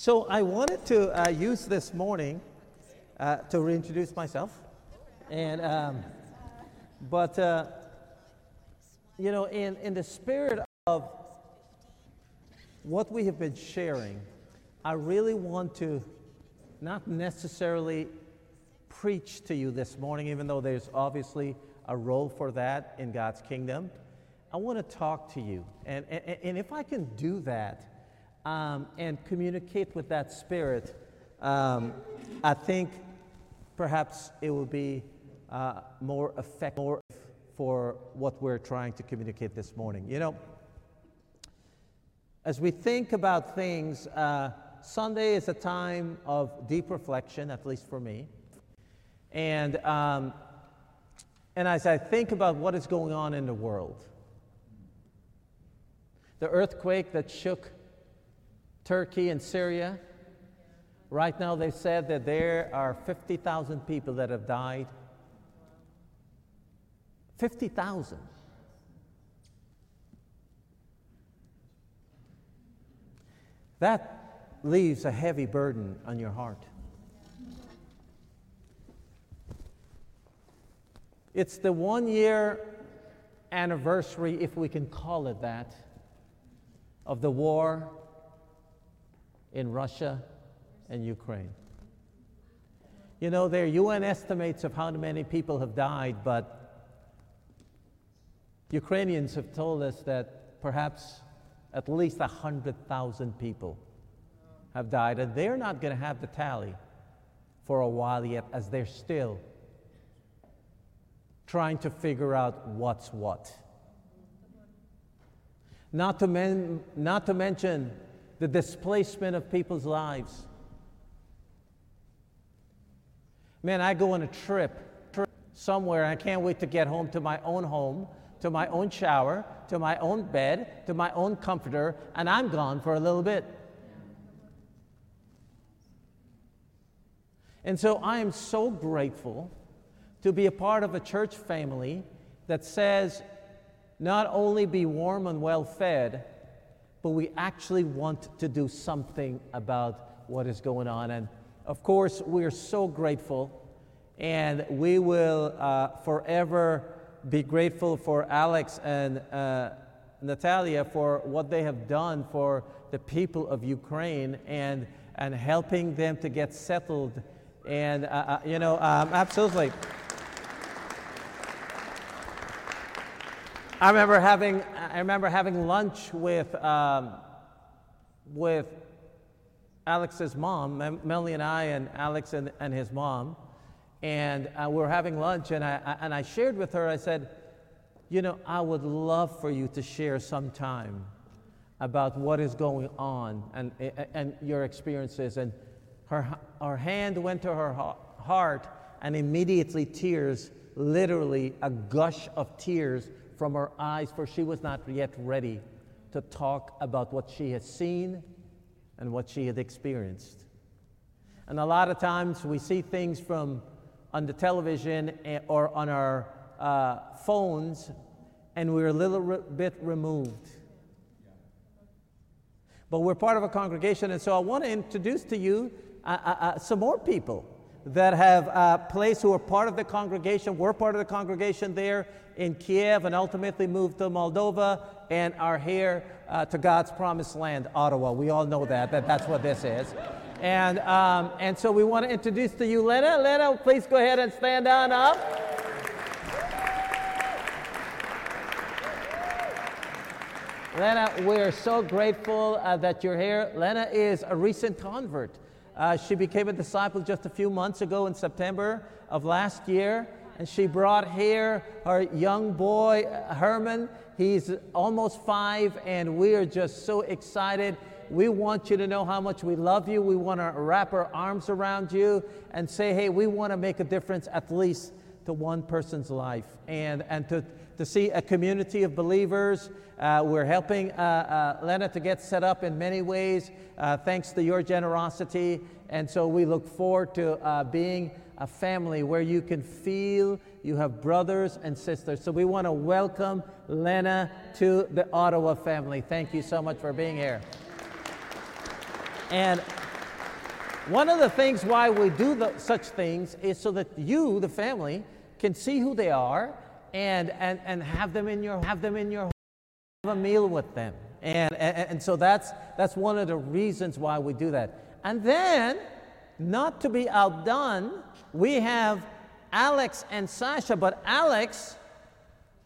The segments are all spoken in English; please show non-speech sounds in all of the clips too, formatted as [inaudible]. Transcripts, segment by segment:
So I wanted to uh, use this morning uh, to reintroduce myself, and um, but uh, you know, in in the spirit of what we have been sharing, I really want to not necessarily preach to you this morning, even though there's obviously a role for that in God's kingdom. I want to talk to you, and and, and if I can do that um, and communicate with that spirit, um, I think perhaps it will be uh, more effective for what we're trying to communicate this morning. You know, as we think about things, uh, Sunday is a time of deep reflection, at least for me. And, um, and as I think about what is going on in the world, the earthquake that shook Turkey and Syria. Right now, they said that there are 50,000 people that have died. 50,000. That leaves a heavy burden on your heart. It's the one year anniversary, if we can call it that, of the war in Russia and Ukraine. You know, there are UN estimates of how many people have died, but Ukrainians have told us that perhaps at least 100,000 people have died, and they're not going to have the tally for a while yet, as they're still trying to figure out what's what. Not to, men, not to mention the displacement of people's lives. Man, I go on a trip, trip somewhere, I can't wait to get home to my own home, to my own shower, to my own bed, to my own comforter, and I'm gone for a little bit. And so I am so grateful to be a part of a church family that says not only be warm and well fed, but we actually want to do something about what is going on. And of course, we're so grateful, and we will uh, forever be grateful for Alex and uh, Natalia for what they have done for the people of Ukraine and, and helping them to get settled. And, uh, uh you know, um, absolutely. I remember having, I remember having lunch with, um, with Alex's mom, Melanie and I, and Alex and, and his mom. And uh, we were having lunch, and I, and I shared with her, I said, You know, I would love for you to share some time about what is going on and, and your experiences. And her, her hand went to her heart, and immediately tears, literally a gush of tears, from her eyes, for she was not yet ready to talk about what she had seen and what she had experienced. And a lot of times we see things from on the television eh, or on our uh, phones, and we're a little re- bit removed. But we're part of a congregation, and so I want to introduce to you uh, uh, uh some more people that have uh, placed who are part of the congregation, were part of the congregation there in Kiev, and ultimately moved to Moldova and are here uh, to God's promised land, Ottawa. We all know that, that that's what this is. And, um, and so we want to introduce to you Lena. Lena, please go ahead and stand on up. Lena, we're so grateful uh, that you're here. Lena is a recent convert. Uh, she became a disciple just a few months ago in September of last year, and she brought here her young boy, Herman. He's almost five, and we are just so excited. We want you to know how much we love you. We want to wrap our arms around you and say, hey, we want to make a difference at least to one person's life and, and to, to see a community of believers. Uh, we're helping uh, uh, Lena to get set up in many ways, uh, thanks to your generosity. And so we look forward to uh, being a family where you can feel you have brothers and sisters. So we want to welcome Lena to the Ottawa family. Thank you so much for being here. And One of the things why we do the, such things is so that you, the family, can see who they are and, and, and have them in your have them in your have a meal with them. And, and, and so that's that's one of the reasons why we do that. And then, not to be outdone, we have Alex and Sasha, but Alex,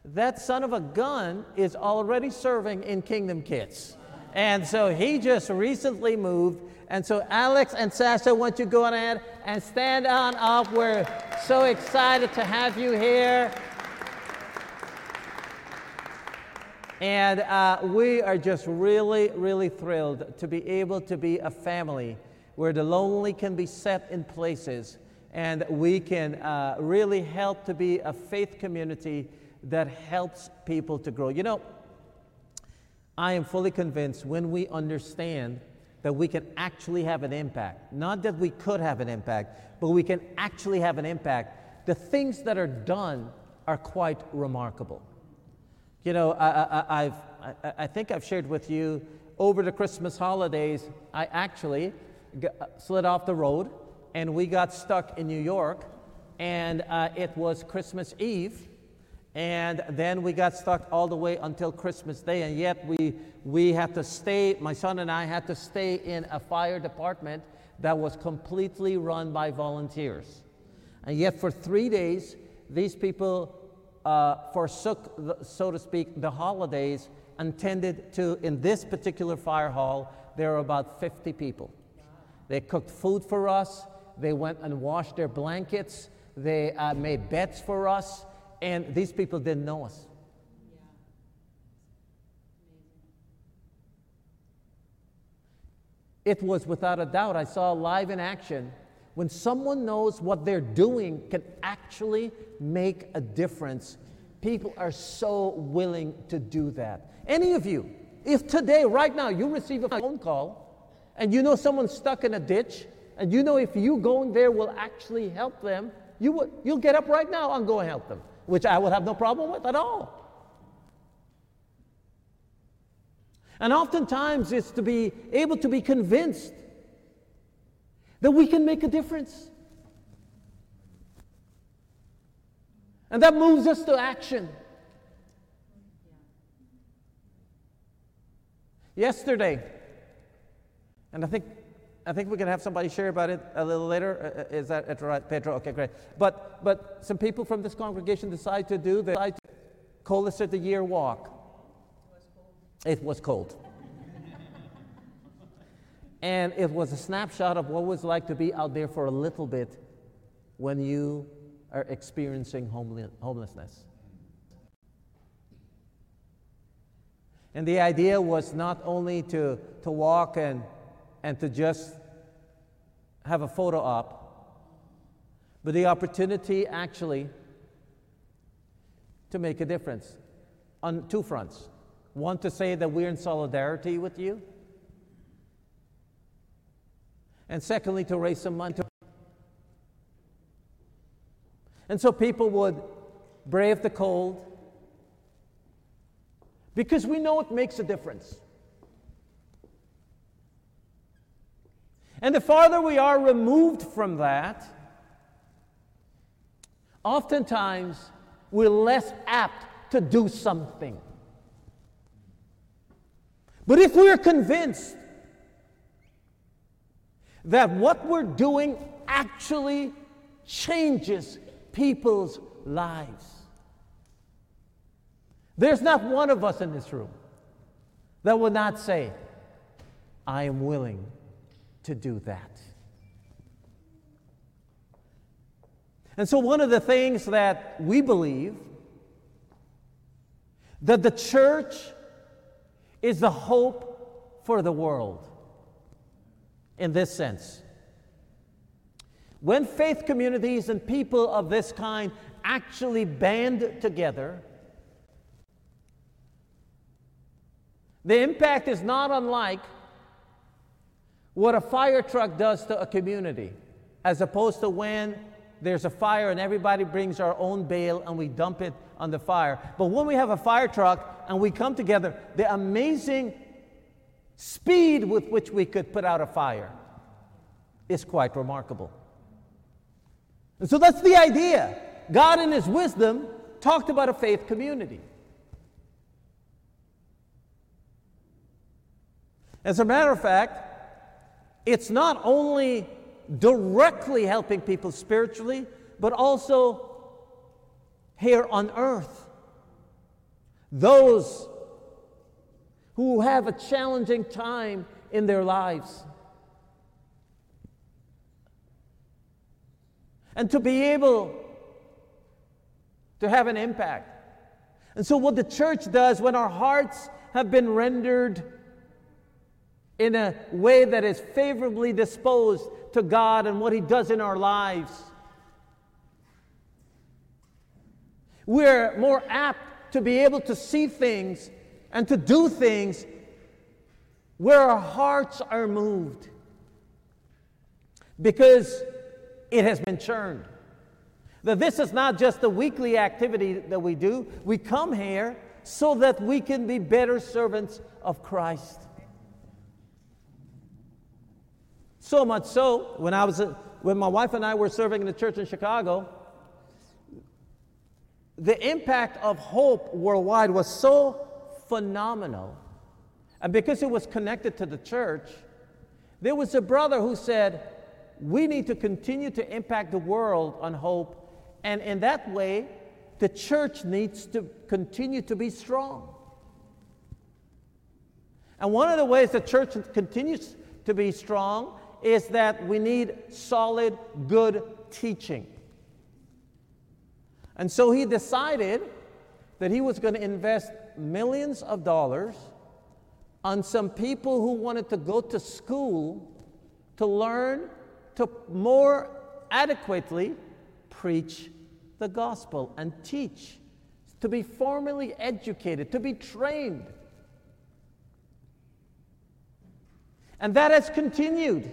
that son of a gun, is already serving in Kingdom Kids. And so he just recently moved. And so, Alex and Sasha, want you to go on ahead and stand on up. We're so excited to have you here. And uh, we are just really, really thrilled to be able to be a family where the lonely can be set in places and we can uh, really help to be a faith community that helps people to grow. You know, I am fully convinced when we understand that we can actually have an impact, not that we could have an impact, but we can actually have an impact, the things that are done are quite remarkable. You know, I, have I, I think I've shared with you over the Christmas holidays, I actually slid off the road and we got stuck in New York, and uh, it was Christmas Eve. And then we got stuck all the way until Christmas Day, and yet we, we had to stay, my son and I had to stay in a fire department that was completely run by volunteers. And yet, for three days, these people uh, forsook, the, so to speak, the holidays and tended to, in this particular fire hall, there were about 50 people. They cooked food for us, they went and washed their blankets. They uh, made beds for us. And these people didn't know us. It was without a doubt, I saw live in action. When someone knows what they're doing can actually make a difference, people are so willing to do that. Any of you, if today, right now, you receive a phone call and you know someone's stuck in a ditch and you know if you going there will actually help them, you would, you'll get up right now and go and help them, which I would have no problem with at all. And oftentimes it's to be able to be convinced that we can make a difference. And that moves us to action. Yesterday, and I think I think we can have somebody share about it a little later. Uh, uh is that right, Pedro? Okay, great. But, but some people from this congregation decided to do the coldest of the year walk. It was cold. And it was a snapshot of what it was like to be out there for a little bit when you are experiencing homelessness. And the idea was not only to, to walk and and to just have a photo op, but the opportunity actually to make a difference on two fronts. One, to say that we're in solidarity with you, and secondly, to raise some money. And so people would brave the cold because we know it makes a difference. And the farther we are removed from that, oftentimes we're less apt to do something. But if we're convinced that what we're doing actually changes people's lives, there's not one of us in this room that will not say, I am willing to do that. And so, one of the things that we believe that the church is the hope for the world in this sense. When faith communities and people of this kind actually band together, the impact is not unlike what a fire truck does to a community, as opposed to when there's a fire and everybody brings our own bale and we dump it on the fire. But when we have a fire truck and we come together, the amazing speed with which we could put out a fire. is quite remarkable. And so that's the idea. God, in His wisdom, talked about a faith community. As a matter of fact, it's not only directly helping people spiritually, but also here on earth. Those who have a challenging time in their lives. And to be able to have an impact. And so, what the church does when our hearts have been rendered in a way that is favorably disposed to God and what He does in our lives, we're more apt to be able to see things and to do things where our hearts are moved because it has been churned. That this is not just a weekly activity that we do, we come here so that we can be better servants of Christ. So much so, when I was uh, when my wife and I were serving in the church in Chicago, the impact of hope worldwide was so phenomenal. And because it was connected to the church, there was a brother who said, We need to continue to impact the world on hope. And in that way, the church needs to continue to be strong. And one of the ways the church continues to be strong is that we need solid, good teaching. And so he decided that he was going to invest millions of dollars on some people who wanted to go to school to learn to more adequately preach the gospel and teach, to be formally educated, to be trained. And that has continued.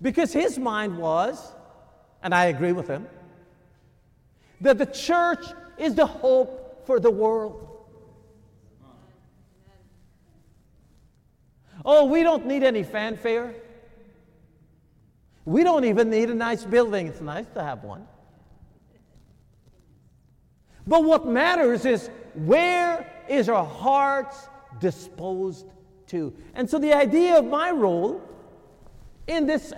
Because his mind was, and I agree with him, that the church is the hope for the world. Oh, we don't need any fanfare. We don't even need a nice building. It's nice to have one. But what matters is where is our hearts disposed to? And so the idea of my role in this,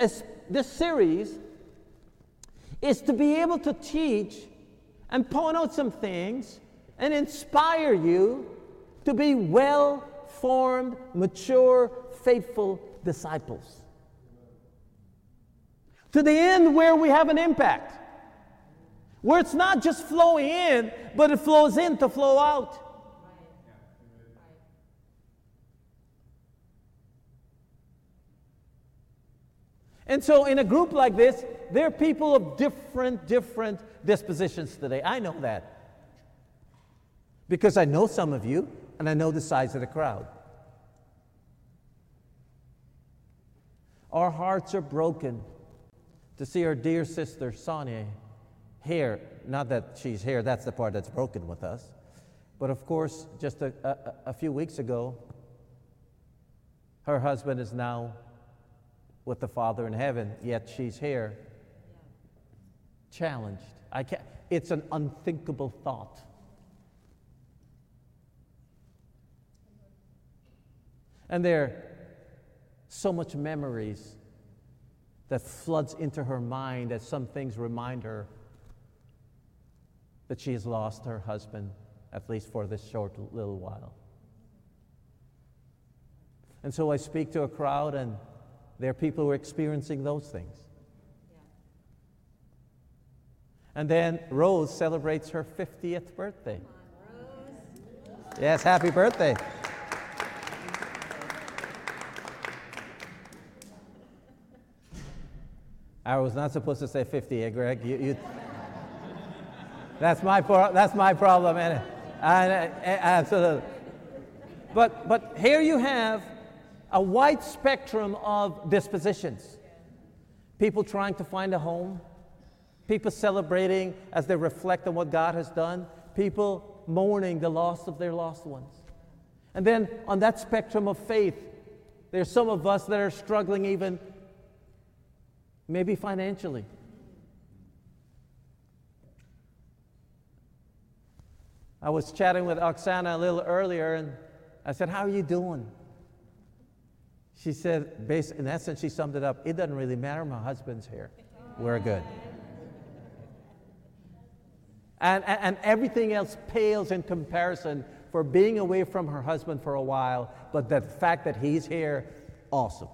this series is to be able to teach and point out some things and inspire you to be well formed, mature, faithful disciples. To the end where we have an impact, where it's not just flowing in, but it flows in to flow out. And so, in a group like this, there are people of different, different dispositions today. I know that. Because I know some of you, and I know the size of the crowd. Our hearts are broken to see our dear sister Sonia here. Not that she's here, that's the part that's broken with us. But of course, just a, a, a few weeks ago, her husband is now with the Father in heaven, yet she's here challenged. I can't, it's an unthinkable thought. And there are so much memories that floods into her mind as some things remind her that she has lost her husband, at least for this short little while. And so I speak to a crowd, and there are people who are experiencing those things. And then Rose celebrates her 50th birthday. Yes, happy birthday. I was not supposed to say 50, eh, Greg? You, you... that's, my pro- that's my problem, and, and, and absolutely. But, but here you have a wide spectrum of dispositions. People trying to find a home, people celebrating as they reflect on what God has done, people mourning the loss of their lost ones. And then on that spectrum of faith, There's some of us that are struggling even maybe financially. I was chatting with Oksana a little earlier and I said, How are you doing? She said, in essence, she summed it up it doesn't really matter. My husband's here. We're good. And, and, and everything else pales in comparison for being away from her husband for a while, but the fact that he's here, awesome.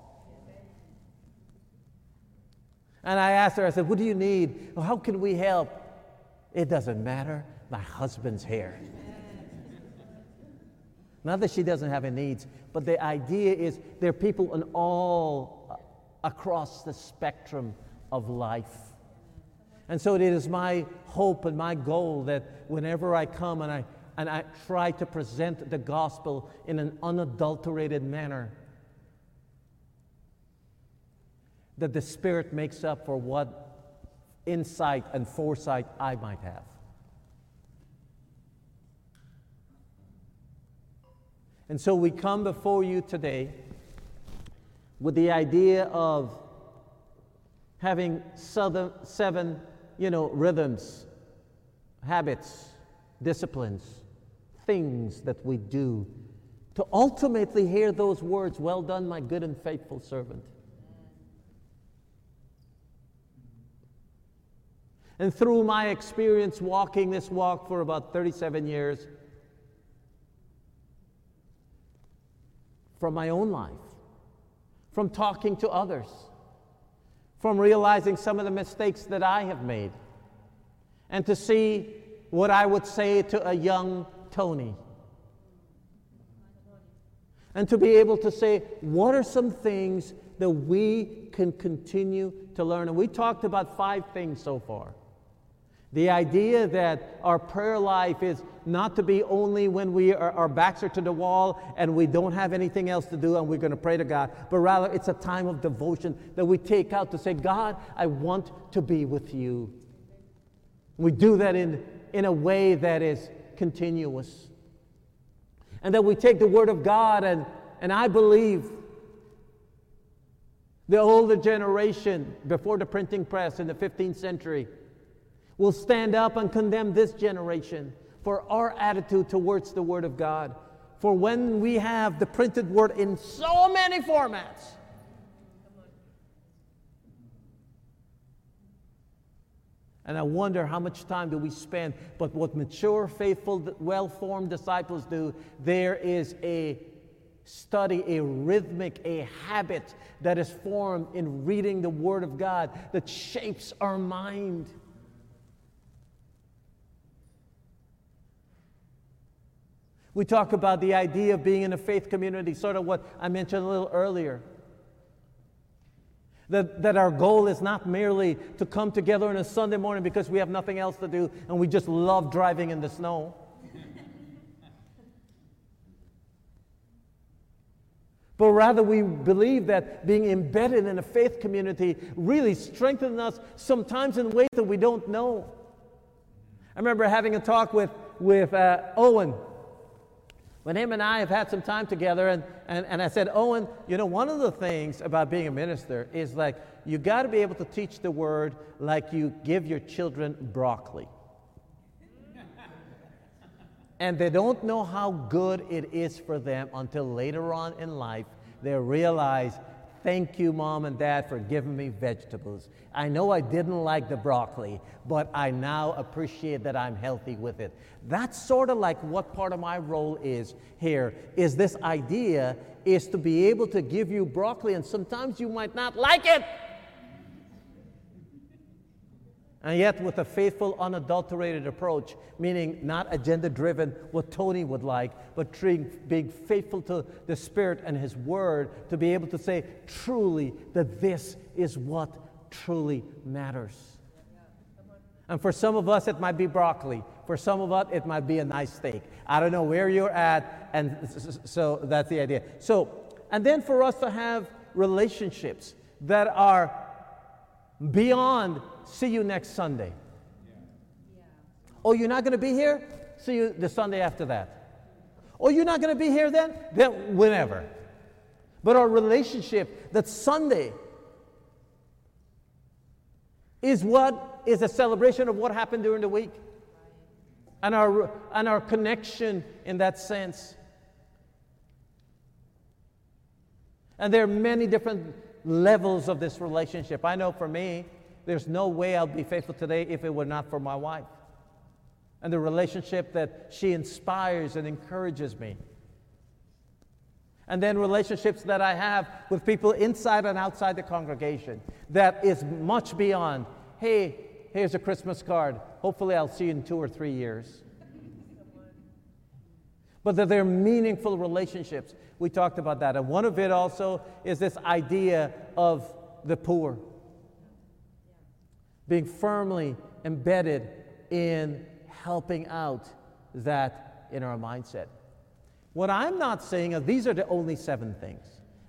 And I asked her, I said, What do you need? How can we help? It doesn't matter. My husband's here. [laughs] Not that she doesn't have any needs, but the idea is there are people in all uh, across the spectrum of life. And so it is my hope and my goal that whenever I come and I, and I try to present the gospel in an unadulterated manner, that the Spirit makes up for what insight and foresight I might have. And so we come before you today with the idea of having seven, you know, rhythms, habits, disciplines, things that we do to ultimately hear those words, Well done, my good and faithful servant. And through my experience walking this walk for about 37 years, from my own life, from talking to others, from realizing some of the mistakes that I have made, and to see what I would say to a young Tony. And to be able to say, what are some things that we can continue to learn? And we talked about five things so far. The idea that our prayer life is not to be only when we are, our backs are to the wall and we don't have anything else to do and we're going to pray to God, but rather it's a time of devotion that we take out to say, God, I want to be with you. We do that in, in a way that is continuous. And that we take the Word of God, and, and I believe the older generation before the printing press in the 15th century will stand up and condemn this generation for our attitude towards the Word of God. For when we have the printed Word in so many formats, And I wonder how much time do we spend. But what mature, faithful, well formed disciples do, there is a study, a rhythmic, a habit that is formed in reading the Word of God that shapes our mind. We talk about the idea of being in a faith community, sort of what I mentioned a little earlier. That, that our goal is not merely to come together on a Sunday morning because we have nothing else to do and we just love driving in the snow. [laughs] but rather, we believe that being embedded in a faith community really strengthens us sometimes in ways that we don't know. I remember having a talk with, with uh, Owen when him and I have had some time together, and, and, and I said, Owen, you know, one of the things about being a minister is like you got to be able to teach the word like you give your children broccoli. [laughs] and they don't know how good it is for them until later on in life they realize Thank you, mom and dad, for giving me vegetables. I know I didn't like the broccoli, but I now appreciate that I'm healthy with it. That's sort of like what part of my role is here is this idea is to be able to give you broccoli and sometimes you might not like it. And yet, with a faithful, unadulterated approach, meaning not agenda driven, what Tony would like, but being faithful to the Spirit and His Word to be able to say truly that this is what truly matters. And for some of us, it might be broccoli. For some of us, it might be a nice steak. I don't know where you're at, and so that's the idea. So, and then for us to have relationships that are beyond see you next Sunday. Oh, you're not going to be here? See you the Sunday after that. Oh, you're not going to be here then? Then whenever. but our relationship that Sunday is what is a celebration of what happened during the week and our, and our connection in that sense. And there are many different levels of this relationship. I know for me, there's no way I'll be faithful today if it were not for my wife and the relationship that she inspires and encourages me. And then relationships that I have with people inside and outside the congregation that is much beyond, hey, here's a Christmas card. Hopefully, I'll see you in two or three years. But that they're meaningful relationships. We talked about that. And one of it also is this idea of the poor being firmly embedded in helping out that in our mindset. What I'm not saying is these are the only seven things.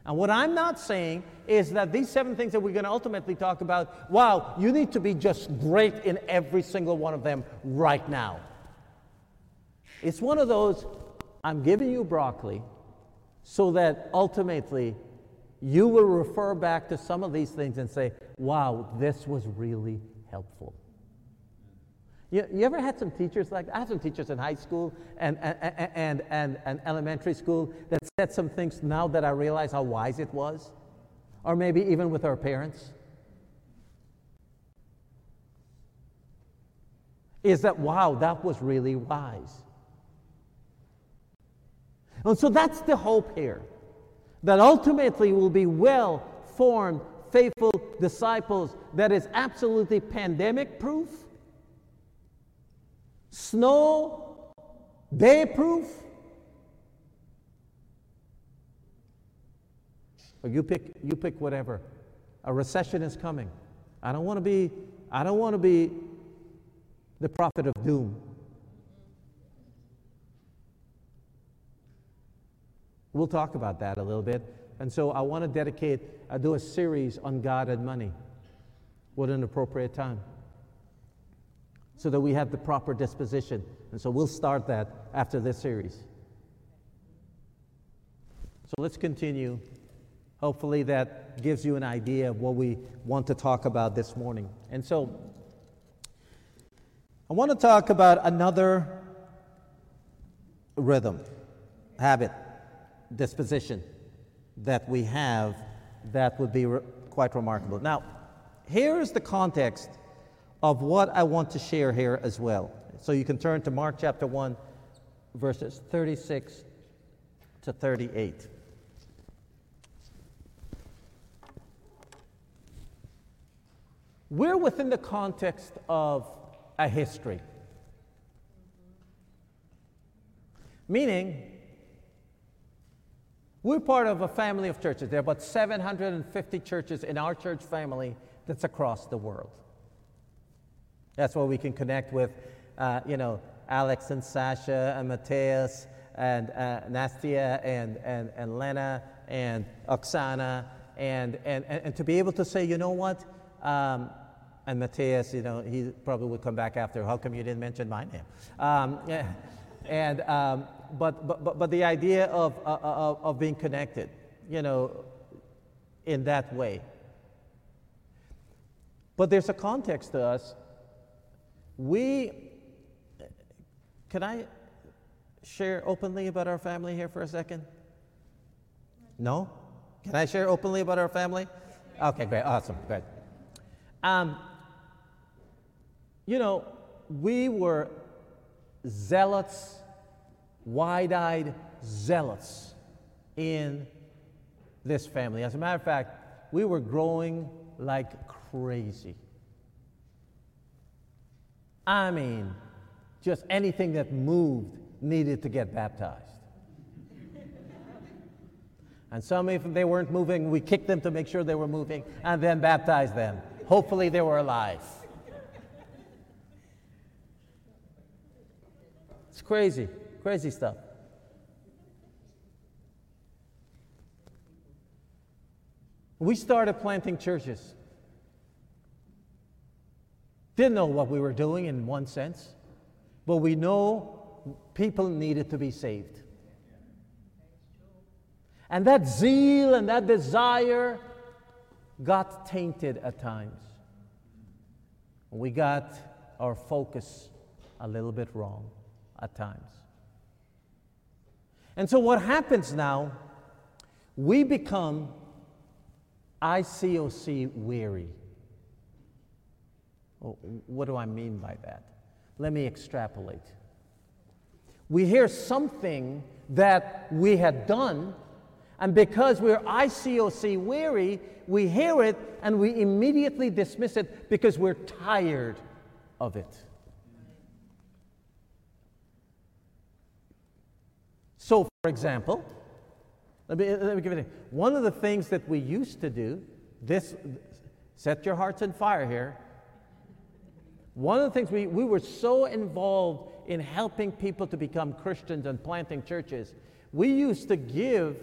And what I'm not saying is that these seven things that we're going to ultimately talk about, wow, you need to be just great in every single one of them right now. It's one of those, I'm giving you broccoli so that ultimately you will refer back to some of these things and say, wow, this was really helpful. You, you ever had some teachers like I had some teachers in high school and, and, and, and, and elementary school that said some things now that I realize how wise it was? Or maybe even with our parents? Is that, wow, that was really wise. And so that's the hope here that ultimately will be well formed, faithful disciples that is absolutely pandemic proof snow, day proof. You pick, you pick whatever. A recession is coming. I don't want to be, I don't want to be the prophet of doom. We'll talk about that a little bit. And so I want to dedicate, I do a series on God and money. What an appropriate time so that we have the proper disposition. And so we'll start that after this series. So let's continue. Hopefully, that gives you an idea of what we want to talk about this morning. And so, I want to talk about another rhythm, habit, disposition that we have that would be re- quite remarkable. Now, here is the context of what I want to share here as well. So you can turn to Mark chapter 1, verses 36 to 38. We're within the context of a history. Meaning, we're part of a family of churches. There are about 750 churches in our church family that's across the world. That's where we can connect with, uh, you know, Alex and Sasha and Mateus and uh, Nastia and, and, and Lena and Oksana and, and, and, to be able to say, you know what, um, and Mateus, you know, he probably would come back after, how come you didn't mention my name? Um. [laughs] And, um, but, but, but, the idea of, uh, of, of being connected, you know, in that way. But there's a context to us we, can I share openly about our family here for a second? No? Can I share openly about our family? Okay, great, awesome, great. Um, you know, we were zealots, wide eyed zealots in this family. As a matter of fact, we were growing like crazy. I mean, just anything that moved needed to get baptized. and some, if they weren't moving, we kicked them to make sure they were moving and then baptized them. Hopefully, they were alive. It's crazy, crazy stuff. We started planting churches. Didn't know what we were doing in one sense, but we know people needed to be saved. And that zeal and that desire got tainted at times. We got our focus a little bit wrong at times. And so, what happens now, we become ICOC weary. Oh, what do I mean by that? Let me extrapolate. We hear something that we had done, and because we're ICOC weary, we hear it and we immediately dismiss it because we're tired of it. So, for example, let me, let me give it one of the things that we used to do, this, set your hearts on fire here. One of the things we, we were so involved in helping people to become Christians and planting churches, we used to give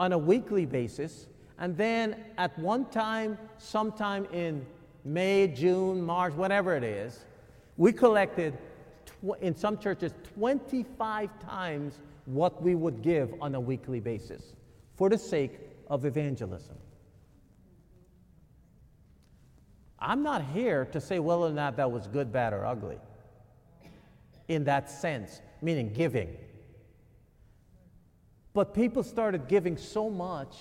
on a weekly basis. And then at one time, sometime in May, June, March, whatever it is, we collected tw- in some churches 25 times what we would give on a weekly basis for the sake of evangelism. I'm not here to say whether or not that was good, bad, or ugly in that sense, meaning giving. But people started giving so much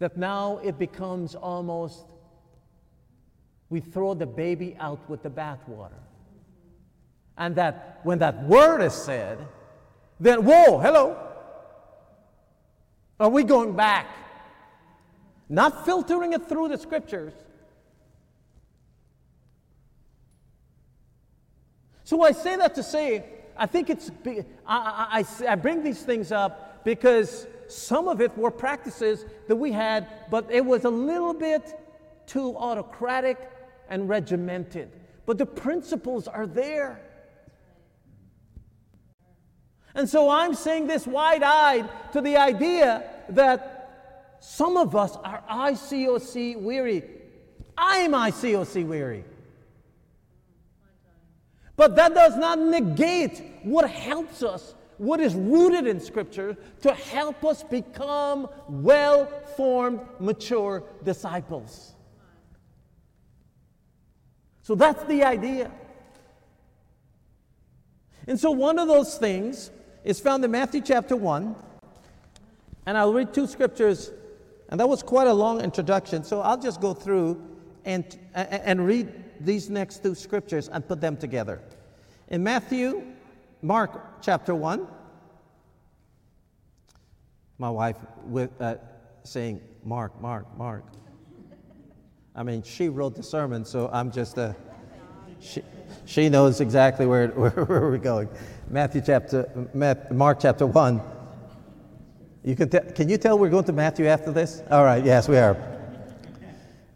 that now it becomes almost we throw the baby out with the bathwater. And that when that word is said, then whoa, hello. Are we going back? Not filtering it through the scriptures, So I say that to say, I think it's, I, I, I bring these things up because some of it were practices that we had, but it was a little bit too autocratic and regimented. But the principles are there. And so I'm saying this wide eyed to the idea that some of us are ICOC weary. I'm ICOC weary. But that does not negate what helps us, what is rooted in Scripture, to help us become well formed, mature disciples. So that's the idea. And so one of those things is found in Matthew chapter 1. And I'll read two scriptures, and that was quite a long introduction, so I'll just go through and, and read these next two scriptures and put them together. In Matthew, Mark chapter 1, my wife with, uh, saying, Mark, Mark, Mark. I mean, she wrote the sermon, so I'm just a. Uh, she, she knows exactly where, [laughs] where, where we're going. Matthew chapter, Mark chapter 1. You can, can you tell we're going to Matthew after this? All right, yes, we are.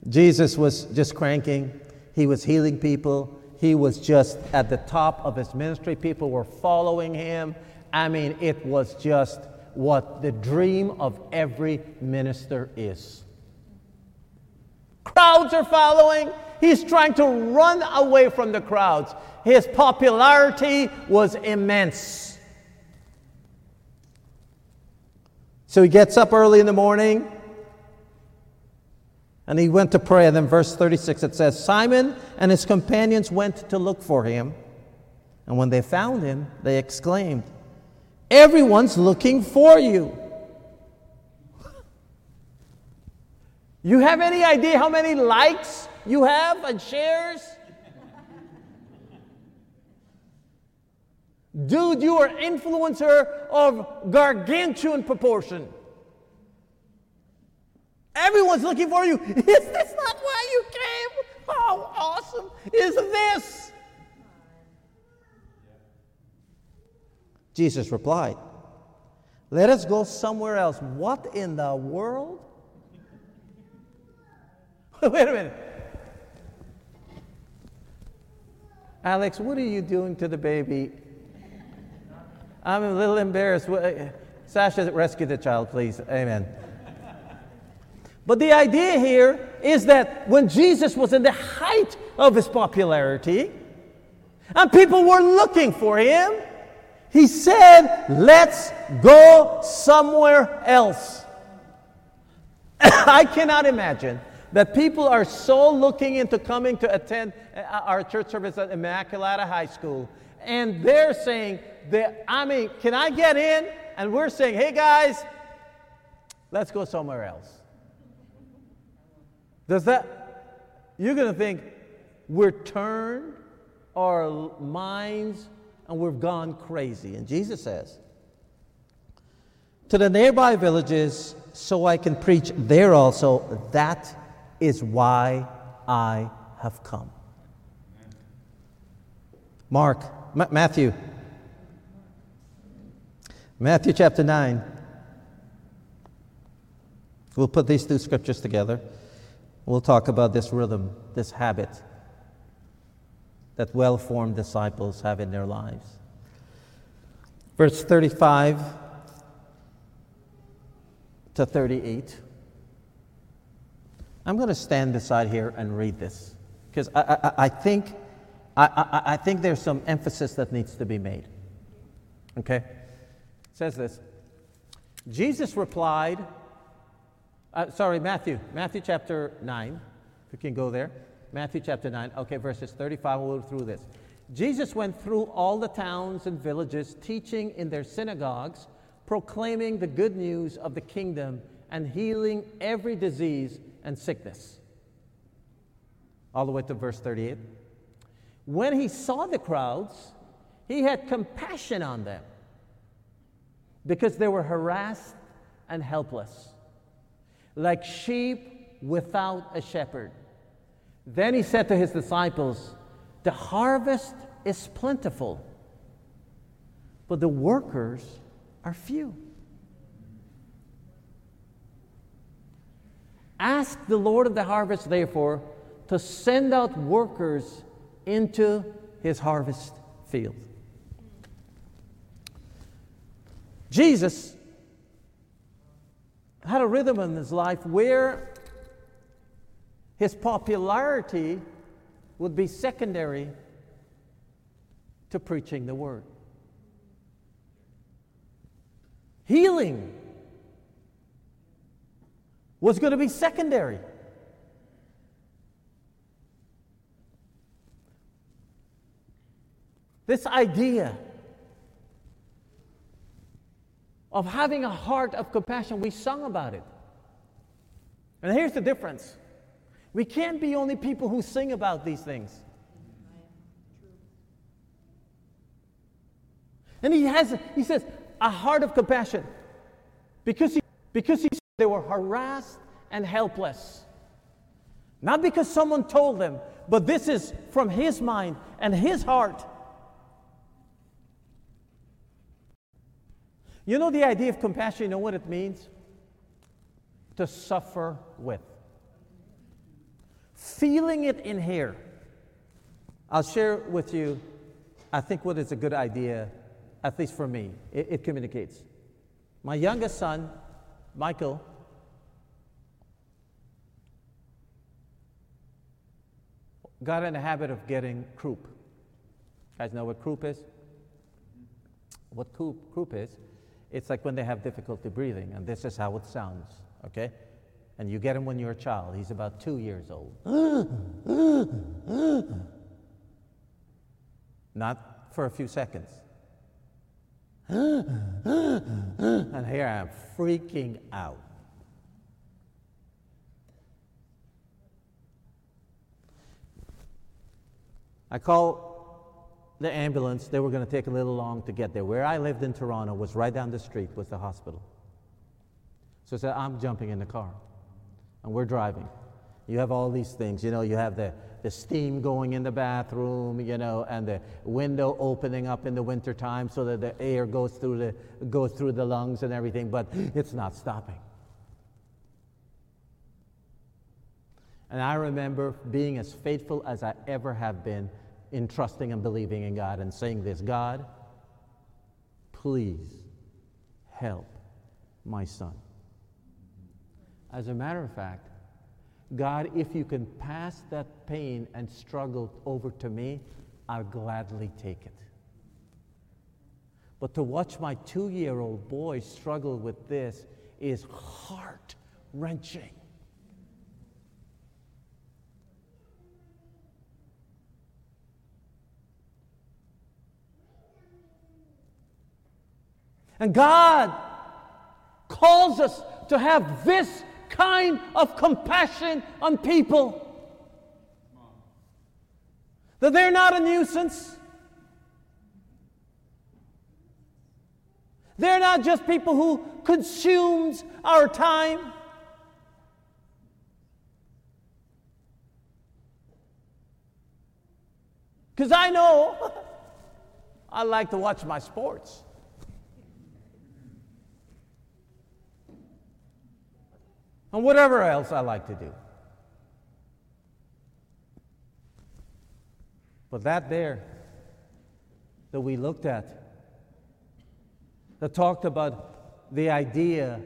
Jesus was just cranking. He was healing people. He was just at the top of his ministry. People were following him. I mean, it was just what the dream of every minister is. Crowds are following. He's trying to run away from the crowds. His popularity was immense. So he gets up early in the morning. And he went to pray. And then, verse 36, it says Simon and his companions went to look for him. And when they found him, they exclaimed, Everyone's looking for you. You have any idea how many likes you have and shares? Dude, you are influencer of gargantuan proportion. Everyone's looking for you. [laughs] Is this not why you came? How awesome is this? Jesus replied, Let us go somewhere else. What in the world? [laughs] Wait a minute. Alex, what are you doing to the baby? I'm a little embarrassed. Sasha, rescue the child, please. Amen. But the idea here is that when Jesus was in the height of his popularity and people were looking for him, He said, let's go somewhere else. [coughs] I cannot imagine that people are so looking into coming to attend uh, our church service at Immaculata High School, and they're saying, that, I mean, can I get in? And we're saying, hey guys, let's go somewhere else. Does that, you're going to think we're turned our minds and we've gone crazy. And Jesus says, to the nearby villages, so I can preach there also. That is why I have come. Mark, M- Matthew, Matthew chapter 9. We'll put these two scriptures together. We'll talk about this rhythm, this habit that well formed disciples have in their lives. Verse 35 to 38. I'm going to stand beside here and read this because I, I, I, think, I, I think there's some emphasis that needs to be made. Okay? It says this Jesus replied, uh, sorry, Matthew, Matthew chapter 9, if you can go there. Matthew chapter 9, okay, verses 35, we'll go through this. Jesus went through all the towns and villages, teaching in their synagogues, proclaiming the good news of the kingdom, and healing every disease and sickness. All the way to verse 38. When he saw the crowds, he had compassion on them because they were harassed and helpless like sheep without a shepherd. Then he said to his disciples, The harvest is plentiful, but the workers are few. Ask the Lord of the harvest, therefore, to send out workers into his harvest field. Jesus had a rhythm in his life where his popularity would be secondary to preaching the word. Healing was going to be secondary. This idea of having a heart of compassion. We sung about it. And here's the difference we can't be only people who sing about these things. And he has, he says, a heart of compassion. Because he, because he, they were harassed and helpless. Not because someone told them, but this is from his mind and his heart. You know the idea of compassion, you know what it means? To suffer with. Feeling it in here. I'll share with you, I think, what is a good idea, at least for me. It, it communicates. My youngest son, Michael, got in the habit of getting croup. You guys know what croup is? What croup, croup is? It's like when they have difficulty breathing, and this is how it sounds, okay? And you get him when you're a child. He's about two years old. [gasps] Not for a few seconds. And here I am freaking out. I call the ambulance, they were going to take a little long to get there. Where I lived in Toronto was right down the street was the hospital. So I said, I'm jumping in the car. And we're driving. You have all these things, you know, you have the, the steam going in the bathroom, you know, and the window opening up in the wintertime so that the air goes through the, goes through the lungs and everything, but it's not stopping. And I remember being as faithful as I ever have been in trusting and believing in God and saying this God, please help my son. As a matter of fact, God, if you can pass that pain and struggle over to me, I'll gladly take it. But to watch my two year old boy struggle with this is heart wrenching. And God calls us to have this kind of compassion on people. That they're not a nuisance. They're not just people who consumes our time. Because I know [laughs] I like to watch my sports. And whatever else I like to do. But that there that we looked at that talked about the idea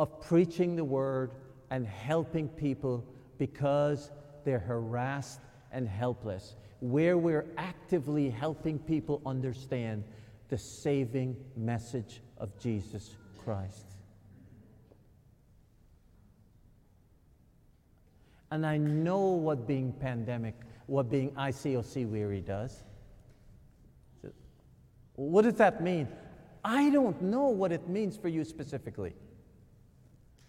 of preaching the word and helping people because they're harassed and helpless, where we're actively helping people understand the saving message of Jesus Christ. And I know what being pandemic, what being ICOC weary does. What does that mean? I don't know what it means for you specifically.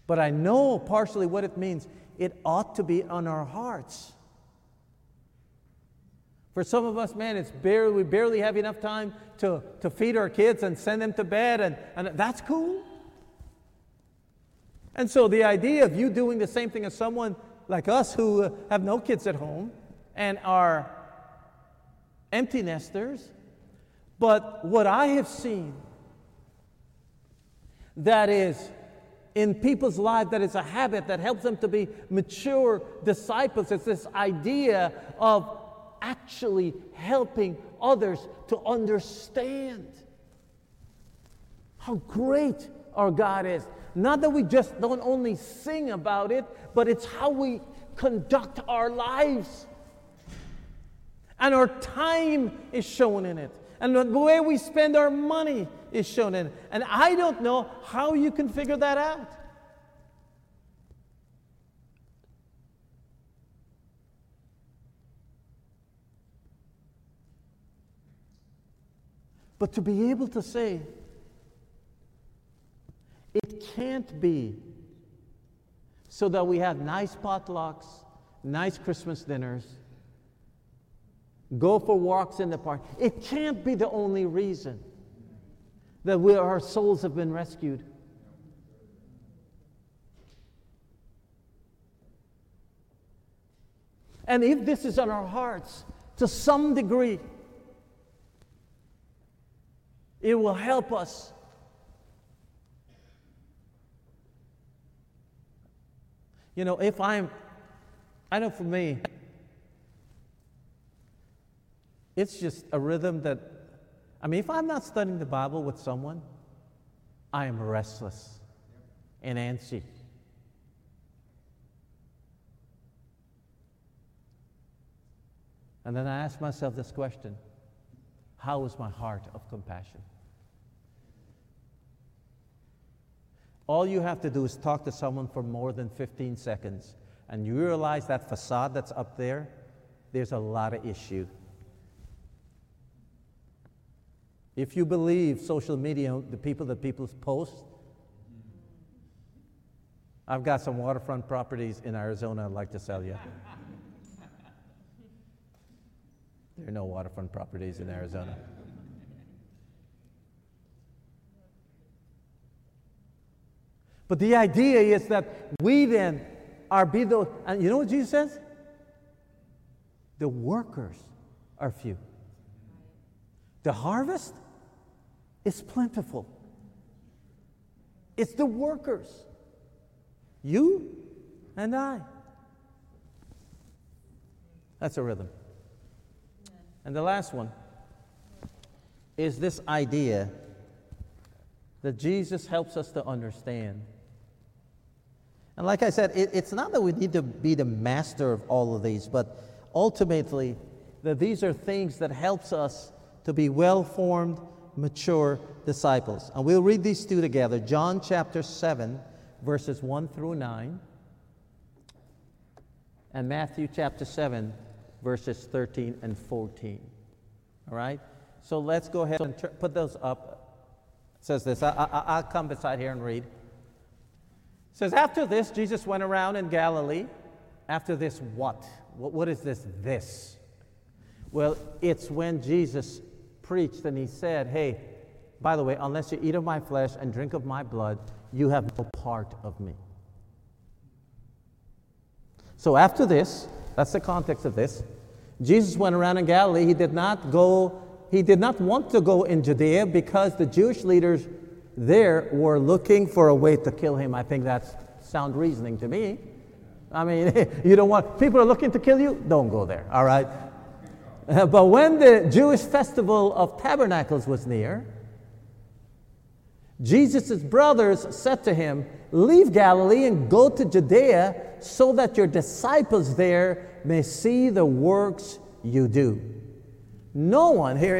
But I know partially what it means. It ought to be on our hearts. For some of us, man, it's barely, we barely have enough time to, to feed our kids and send them to bed, and, and that's cool. And so the idea of you doing the same thing as someone like us who uh, have no kids at home and are empty nesters, but what I have seen that is in people's lives that is a habit that helps them to be mature disciples. It's this idea of actually helping others to understand how great our God is. Not that we just don't only sing about it, but it's how we conduct our lives. And our time is shown in it. And the way we spend our money is shown in it. And I don't know how you can figure that out. But to be able to say, can't be so that we have nice potlucks, nice Christmas dinners, go for walks in the park. It can't be the only reason that we, our souls have been rescued. And if this is on our hearts to some degree, it will help us. You know, if I'm, I know for me, it's just a rhythm that, I mean, if I'm not studying the Bible with someone, I am restless and antsy. And then I ask myself this question How is my heart of compassion? All you have to do is talk to someone for more than 15 seconds, and you realize that facade that's up there, there's a lot of issue. If you believe social media, the people that people post, I've got some waterfront properties in Arizona I'd like to sell you. [laughs] there are no waterfront properties in Arizona. But the idea is that we then are be the, and you know what Jesus says? The workers are few. The harvest is plentiful. It's the workers, you and I. That's a rhythm. And the last one is this idea that Jesus helps us to understand. And like I said, it, it's not that we need to be the master of all of these, but ultimately that these are things that helps us to be well formed, mature disciples. And we'll read these two together John chapter 7, verses 1 through 9, and Matthew chapter 7, verses 13 and 14. All right? So let's go ahead and put those up. It says this. I, will come beside here and read. Says, After this, Jesus went around in Galilee. After this, what? What, what is this, this? Well, it's when Jesus preached and he said, Hey, by the way, unless you eat of my flesh and drink of my blood, you have no part of me. So after this, that's the context of this. Jesus went around in Galilee. He did not go, he did not want to go in Judea because the Jewish leaders there were looking for a way to kill him. I think that's sound reasoning to me. I mean, [laughs] you don't want, people are looking to kill you, don't go there, all right? [laughs] but when the Jewish festival of tabernacles was near, Jesus' brothers said to him, Leave Galilee and go to Judea so that your disciples there may see the works you do. No one, here,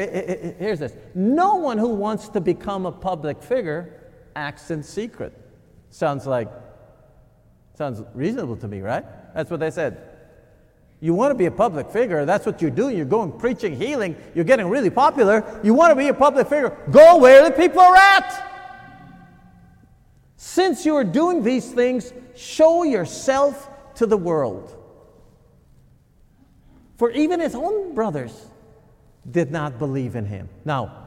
here's this no one who wants to become a public figure acts in secret. Sounds like, sounds reasonable to me, right? That's what they said. You want to be a public figure, that's what you're doing. You're going preaching healing, you're getting really popular. You want to be a public figure, go where the people are at. Since you are doing these things, show yourself to the world. For even his own brothers did not believe in him. Now,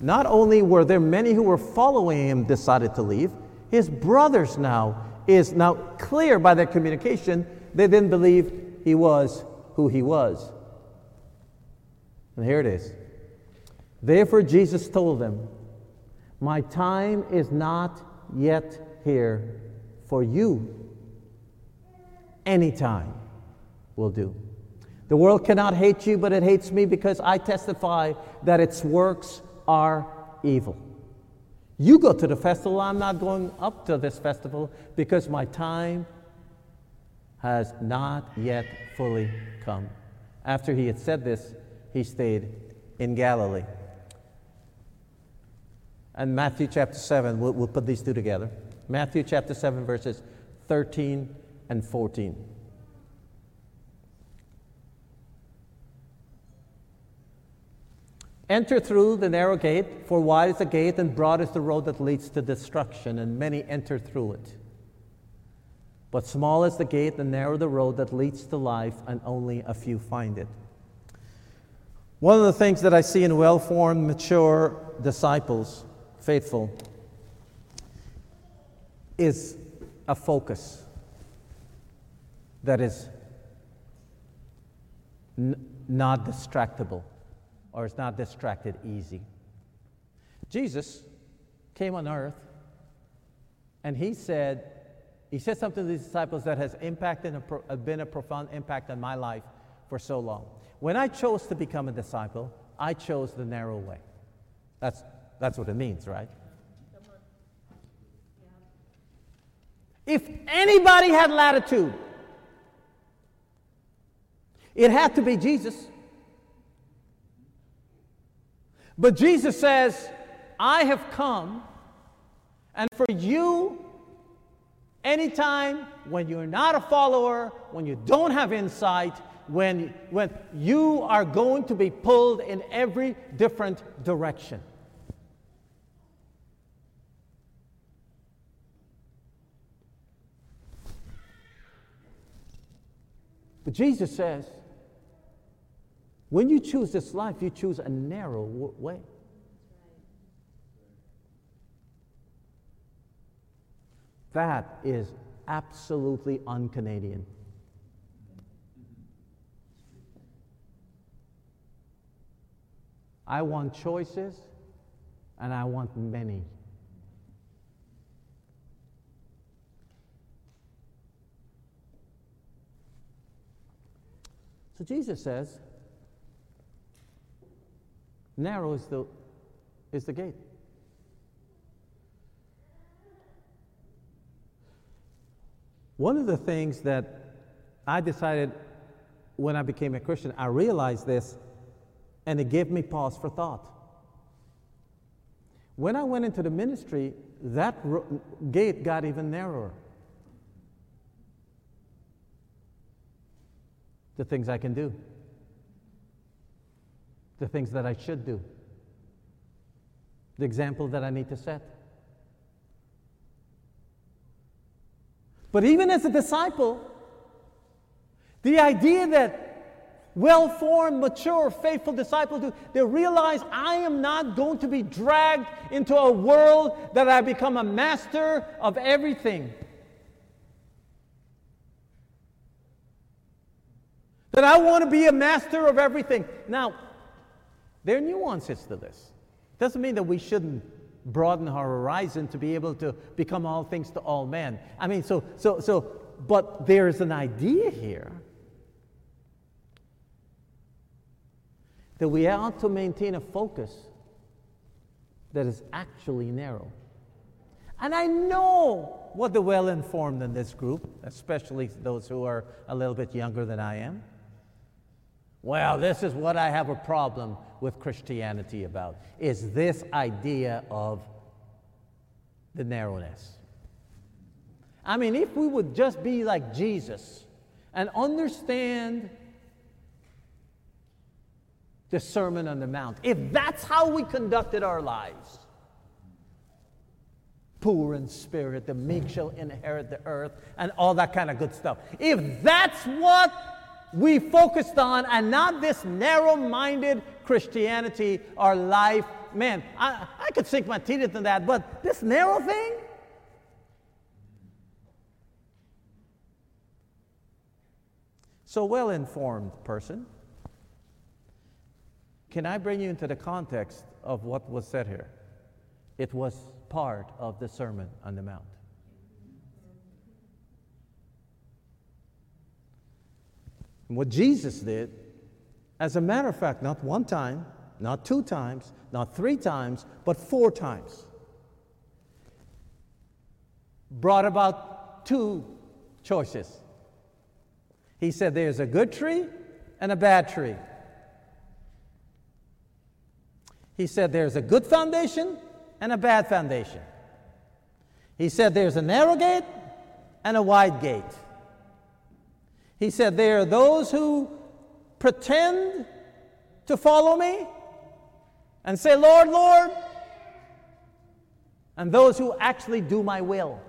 not only were there many who were following him decided to leave, his brothers now is now clear by their communication they didn't believe he was who he was. And here it is. Therefore Jesus told them, "My time is not yet here for you. Anytime will do. The world cannot hate you, but it hates me because I testify that its works are evil. You go to the festival, I'm not going up to this festival because my time has not yet fully come. After he had said this, he stayed in Galilee and Matthew chapter 7. We'll, we'll put these two together. Matthew chapter 7, verses 13 and 14. Enter through the narrow gate, for wide is the gate and broad is the road that leads to destruction, and many enter through it. But small is the gate and narrow the road that leads to life, and only a few find it. One of the things that I see in well formed, mature disciples faithful is a focus that is n- not distractible or is not distracted easy. Jesus came on earth and he said, he said something to his disciples that has impacted and uh, been a profound impact on my life for so long. When I chose to become a disciple, I chose the narrow way. That's that's what it means, right? If anybody had latitude, it had to be Jesus. But Jesus says, I have come, and for you, anytime when you're not a follower, when you don't have insight, when, when you are going to be pulled in every different direction. But Jesus says, when you choose this life, you choose a narrow way. That is absolutely un Canadian. I want choices and I want many. So Jesus says, narrow is the, is the gate. One of the things that I decided when I became a Christian, I realized this, And it gave me pause for thought. When I went into the ministry, that ro- gate got even narrower. The things I can do, the things that I should do, the example that I need to set. But even as a disciple, the idea that well formed, mature, faithful disciples do, they realize I am not going to be dragged into a world that I become a master of everything. That I want to be a master of everything. Now, there are nuances to this. It doesn't mean that we shouldn't broaden our horizon to be able to become all things to all men. I mean, so, so, so, but there's an idea here that we ought to maintain a focus that is actually narrow. And I know what the well informed in this group, especially those who are a little bit younger than I am, well, this is what I have a problem with Christianity about is this idea of the narrowness. I mean, if we would just be like Jesus and understand the Sermon on the Mount, if that's how we conducted our lives, poor in spirit, the meek shall inherit the earth, and all that kind of good stuff. If that's what we focused on and not this narrow minded Christianity or life. Man, I, I could sink my teeth into that, but this narrow thing? So, well informed person, can I bring you into the context of what was said here? It was part of the Sermon on the Mount. And what Jesus did, as a matter of fact, not one time, not two times, not three times, but four times, brought about two choices. He said, There's a good tree and a bad tree. He said, There's a good foundation and a bad foundation. He said, There's a narrow gate and a wide gate. He said, There are those who pretend to follow me and say, Lord, Lord, and those who actually do my will.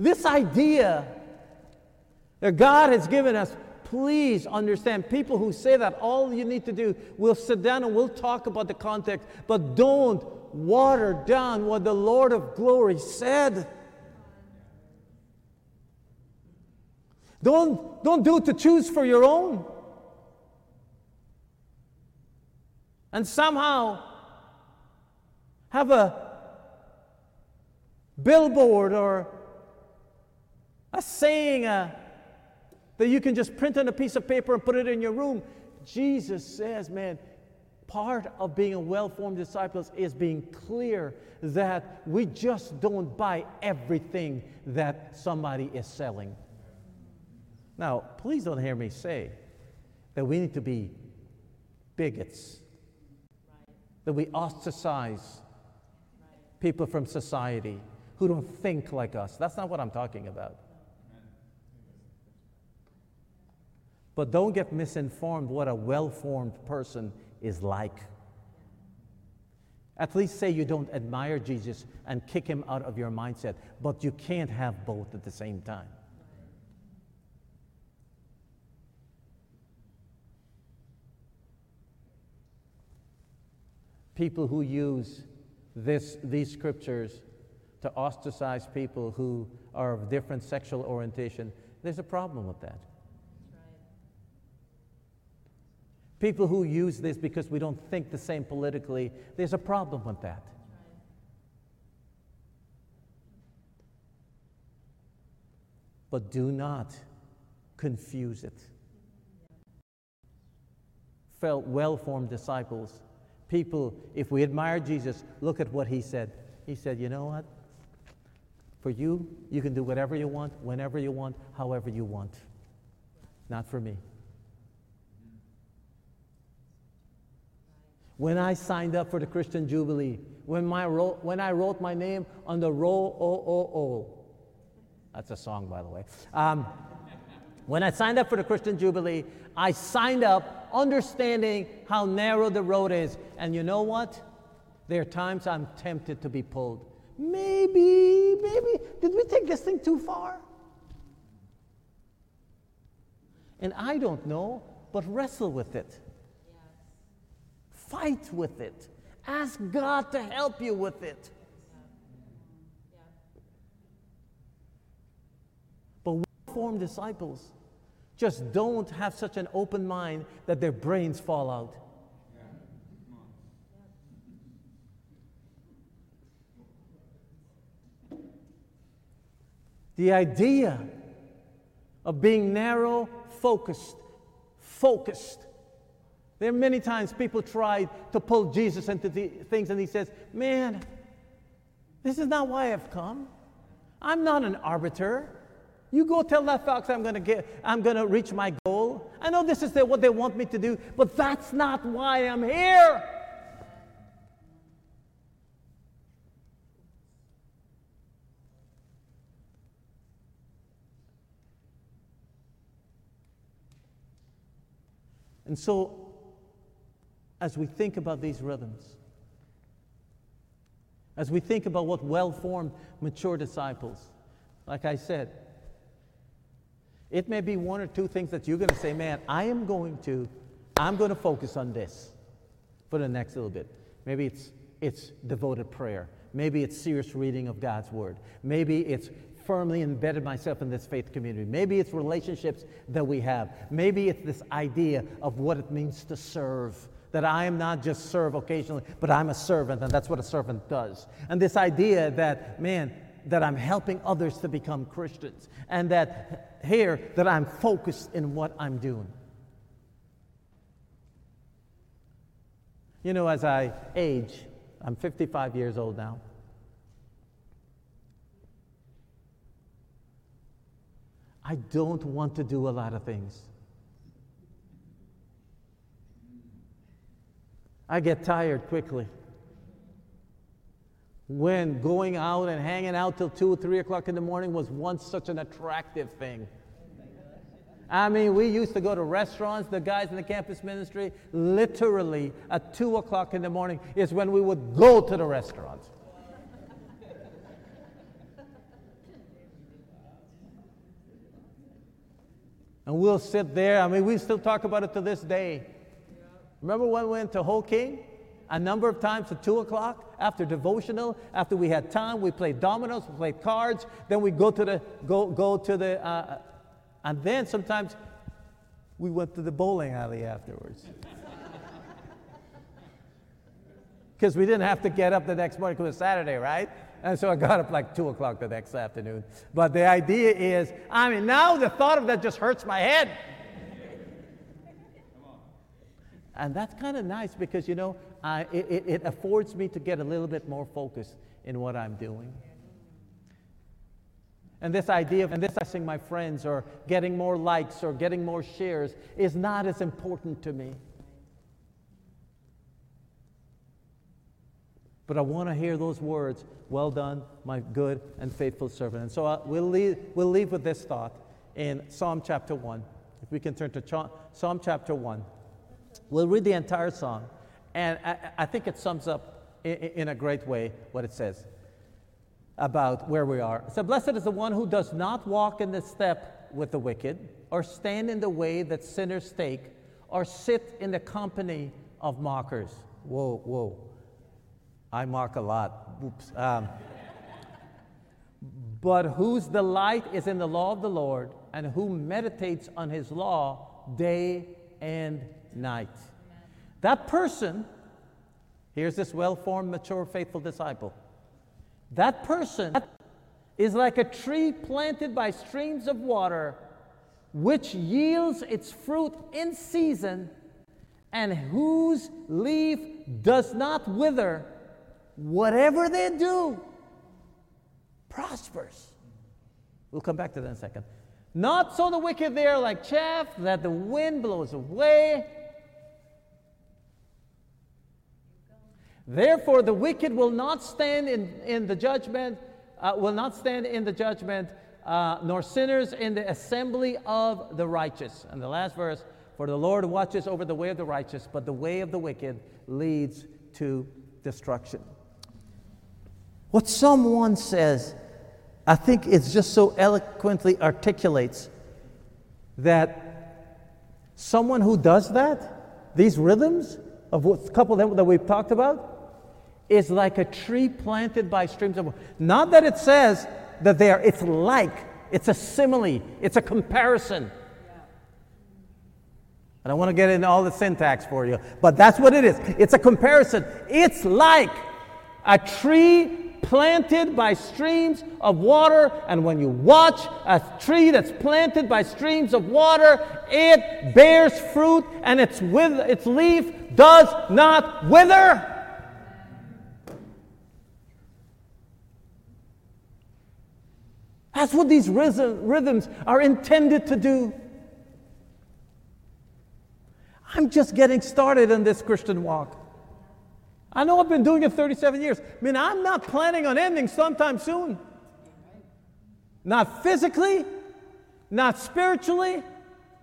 This idea that God has given us, please understand. People who say that, all you need to do, we'll sit down and we'll talk about the context, but don't water down what the Lord of glory said. Don't, don't do it to choose for your own. And somehow have a billboard or a saying uh, that you can just print on a piece of paper and put it in your room. Jesus says, man, part of being a well formed disciple is being clear that we just don't buy everything that somebody is selling. Now, please don't hear me say that we need to be bigots, that we ostracize people from society who don't think like us. That's not what I'm talking about. But don't get misinformed what a well formed person is like. At least say you don't admire Jesus and kick him out of your mindset, but you can't have both at the same time. People who use this, these scriptures to ostracize people who are of different sexual orientation, there's a problem with that. People who use this because we don't think the same politically, there's a problem with that. But do not confuse it. Felt well formed disciples, people, if we admire Jesus, look at what he said. He said, You know what? For you, you can do whatever you want, whenever you want, however you want. Not for me. When I signed up for the Christian Jubilee, when, my ro- when I wrote my name on the roll, oh, oh, oh. That's a song, by the way. Um, when I signed up for the Christian Jubilee, I signed up understanding how narrow the road is. And you know what? There are times I'm tempted to be pulled. Maybe, maybe, did we take this thing too far? And I don't know, but wrestle with it. Fight with it. Ask God to help you with it. But we form disciples just don't have such an open mind that their brains fall out. The idea of being narrow, focused, focused. There are many times people try to pull Jesus into the things, and he says, Man, this is not why I've come. I'm not an arbiter. You go tell that fox I'm gonna get, I'm gonna reach my goal. I know this is the, what they want me to do, but that's not why I'm here. And so, as we think about these rhythms, as we think about what well formed, mature disciples, like I said, it may be one or two things that you're going to say, man, I am going to, I'm going to focus on this for the next little bit. Maybe it's, it's devoted prayer. Maybe it's serious reading of God's Word. Maybe it's firmly embedded myself in this faith community. Maybe it's relationships that we have. Maybe it's this idea of what it means to serve. That I am not just serve occasionally, but I'm a servant, and that's what a servant does. And this idea that, man, that I'm helping others to become Christians, and that here, that I'm focused in what I'm doing. You know, as I age, I'm 55 years old now. I don't want to do a lot of things. I get tired quickly when going out and hanging out till 2 or 3 o'clock in the morning was once such an attractive thing. I mean, we used to go to restaurants, the guys in the campus ministry, literally at 2 o'clock in the morning is when we would go to the restaurants. and we'll sit there. I mean, we still talk about it to this day. Remember when we went to Ho King? a number of times at 2 o'clock after devotional, after we had time, we played dominoes, we played cards, then we go to the, go, go to the, uh, and then sometimes we went to the bowling alley afterwards. [laughs] Because we didn't have to get up the next morning because it was Saturday, right? And so I got up like 2 o'clock the next afternoon. But the idea is, I mean, now the thought of that just hurts my head. And that's kind of nice because, you know, uh, it, it affords me to get a little bit more focus in what I'm doing. And this idea of and this I impressing my friends or getting more likes or getting more shares is not as important to me. But I want to hear those words, well done, my good and faithful servant. And so uh, we'll, leave, we'll leave with this thought in Psalm chapter 1. If we can turn to Psalm chapter 1. We'll read the entire song, and I, I think it sums up in, in, a great way what it says about where we are. So, blessed is the one who does not walk in the step with the wicked, or stand in the way that sinners take, or sit in the company of mockers. Whoa, whoa. I mock a lot. Oops. Um, [laughs] but whose delight is in the law of the Lord, and who meditates on his law day and night. That person, here's this well formed, mature, faithful disciple. That person is like a tree planted by streams of water, which yields its fruit in season, and whose leaf does not wither. Whatever they do prospers. We'll come back to that in a second. Not so the wicked they're like chaff that the wind blows away. Therefore, the wicked will not stand in, in the judgment, uh, will not stand in the judgment, uh, nor sinners in the assembly of the righteous. And the last verse For the Lord watches over the way of the righteous, but the way of the wicked leads to destruction. What someone says, I think it just so eloquently articulates that someone who does that, these rhythms of a couple them that we've talked about, is like a tree planted by streams of water. Not that it says that they are, it's like, it's a simile, it's a comparison. I don't want to get into all the syntax for you, but that's what it is. It's a comparison. It's like a tree planted by streams of water, and when you watch a tree that's planted by streams of water, it bears fruit, and its, with, its leaf does not wither. That's what these rhythms are intended to do. I'm just getting started in this Christian walk. I know I've been doing it 37 years. I mean, I'm not planning on ending sometime soon. Not physically, not spiritually,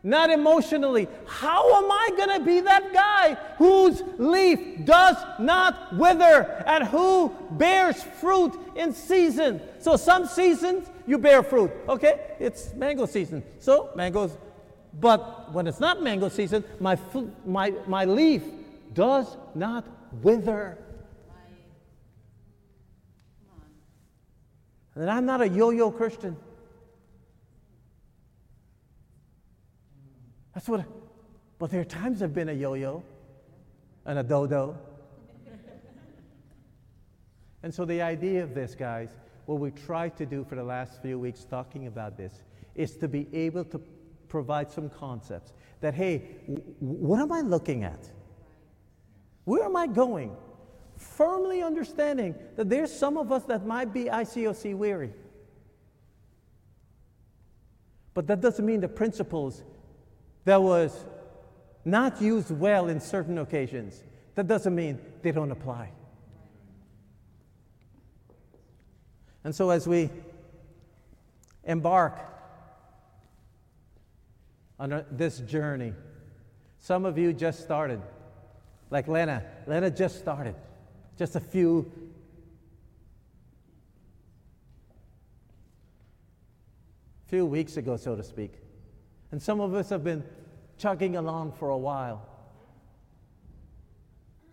not emotionally. How am I going to be that guy whose leaf does not wither and who bears fruit in season? So, some seasons you bear fruit. Okay, it's mango season. So, mangoes. But when it's not mango season, my, my, my leaf does not wither. And I'm not a yo yo Christian. That's what, but there are times I've been a yo yo and a dodo. and so the idea of this, guys, what we tried to do for the last few weeks talking about this, is to be able to provide some concepts that, hey, w- what am I looking at? Where am I going? Firmly understanding that there's some of us that might be ICOC weary. But that doesn't mean the principles that was not used well in certain occasions, that doesn't mean they don't apply. And so, as we embark on this journey, some of you just started, like Lena. Lena just started, just a few. few weeks ago, so to speak. And some of us have been chugging along for a while.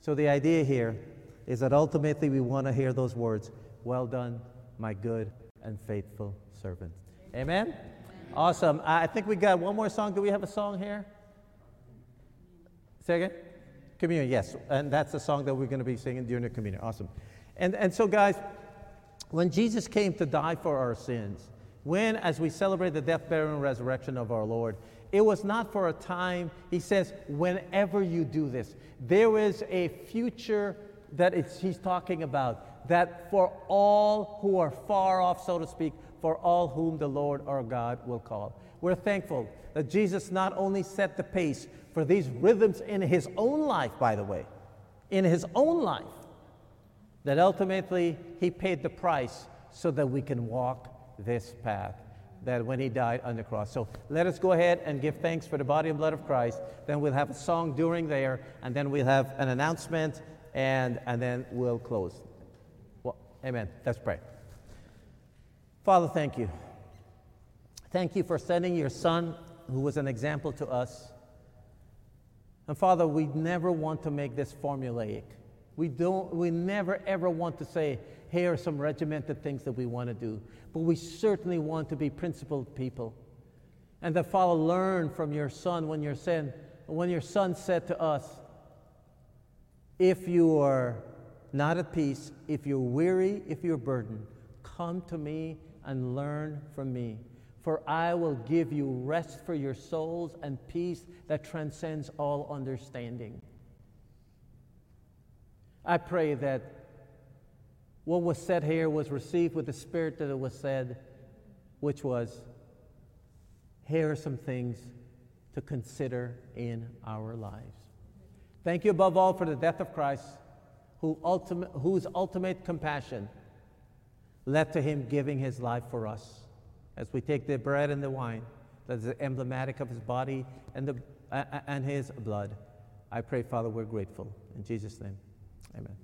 So the idea here is that ultimately we want to hear those words Well done, my good and faithful servant. Amen? Amen? Awesome. I think we got one more song. Do we have a song here? Say again? Communion, yes. And that's the song that we're going to be singing during the communion. Awesome. And, and so, guys, when Jesus came to die for our sins, when, as we celebrate the death, burial, and resurrection of our Lord, it was not for a time. He says, whenever you do this, there is a future that he's talking about, that for all who are far off, so to speak, for all whom the Lord our God will call. We're thankful that Jesus not only set the pace for these rhythms in his own life, by the way, in his own life, that ultimately he paid the price so that we can walk this path that when he died on the cross. So let us go ahead and give thanks for the body and blood of Christ. Then we'll have a song during there, and then we'll have an announcement, and, and then we'll close. Well, amen. Let's pray. Father, thank you. Thank you for sending your son, who was an example to us. And Father, we never want to make this formulaic. We, don't, we never ever want to say, here are some regimented things that we want to do. But we certainly want to be principled people. And that, Father, learn from your son when your son, when your son said to us, if you are not at peace, if you're weary, if you're burdened, come to me and learn from me. For I will give you rest for your souls and peace that transcends all understanding. I pray that what was said here was received with the spirit that it was said, which was, here are some things to consider in our lives. Thank you above all for the death of Christ, who ultimate, whose ultimate compassion led to him giving his life for us. As we take the bread and the wine, that is emblematic of his body and, the, uh, and his blood. I pray, Father, we're grateful. In Jesus' name, amen.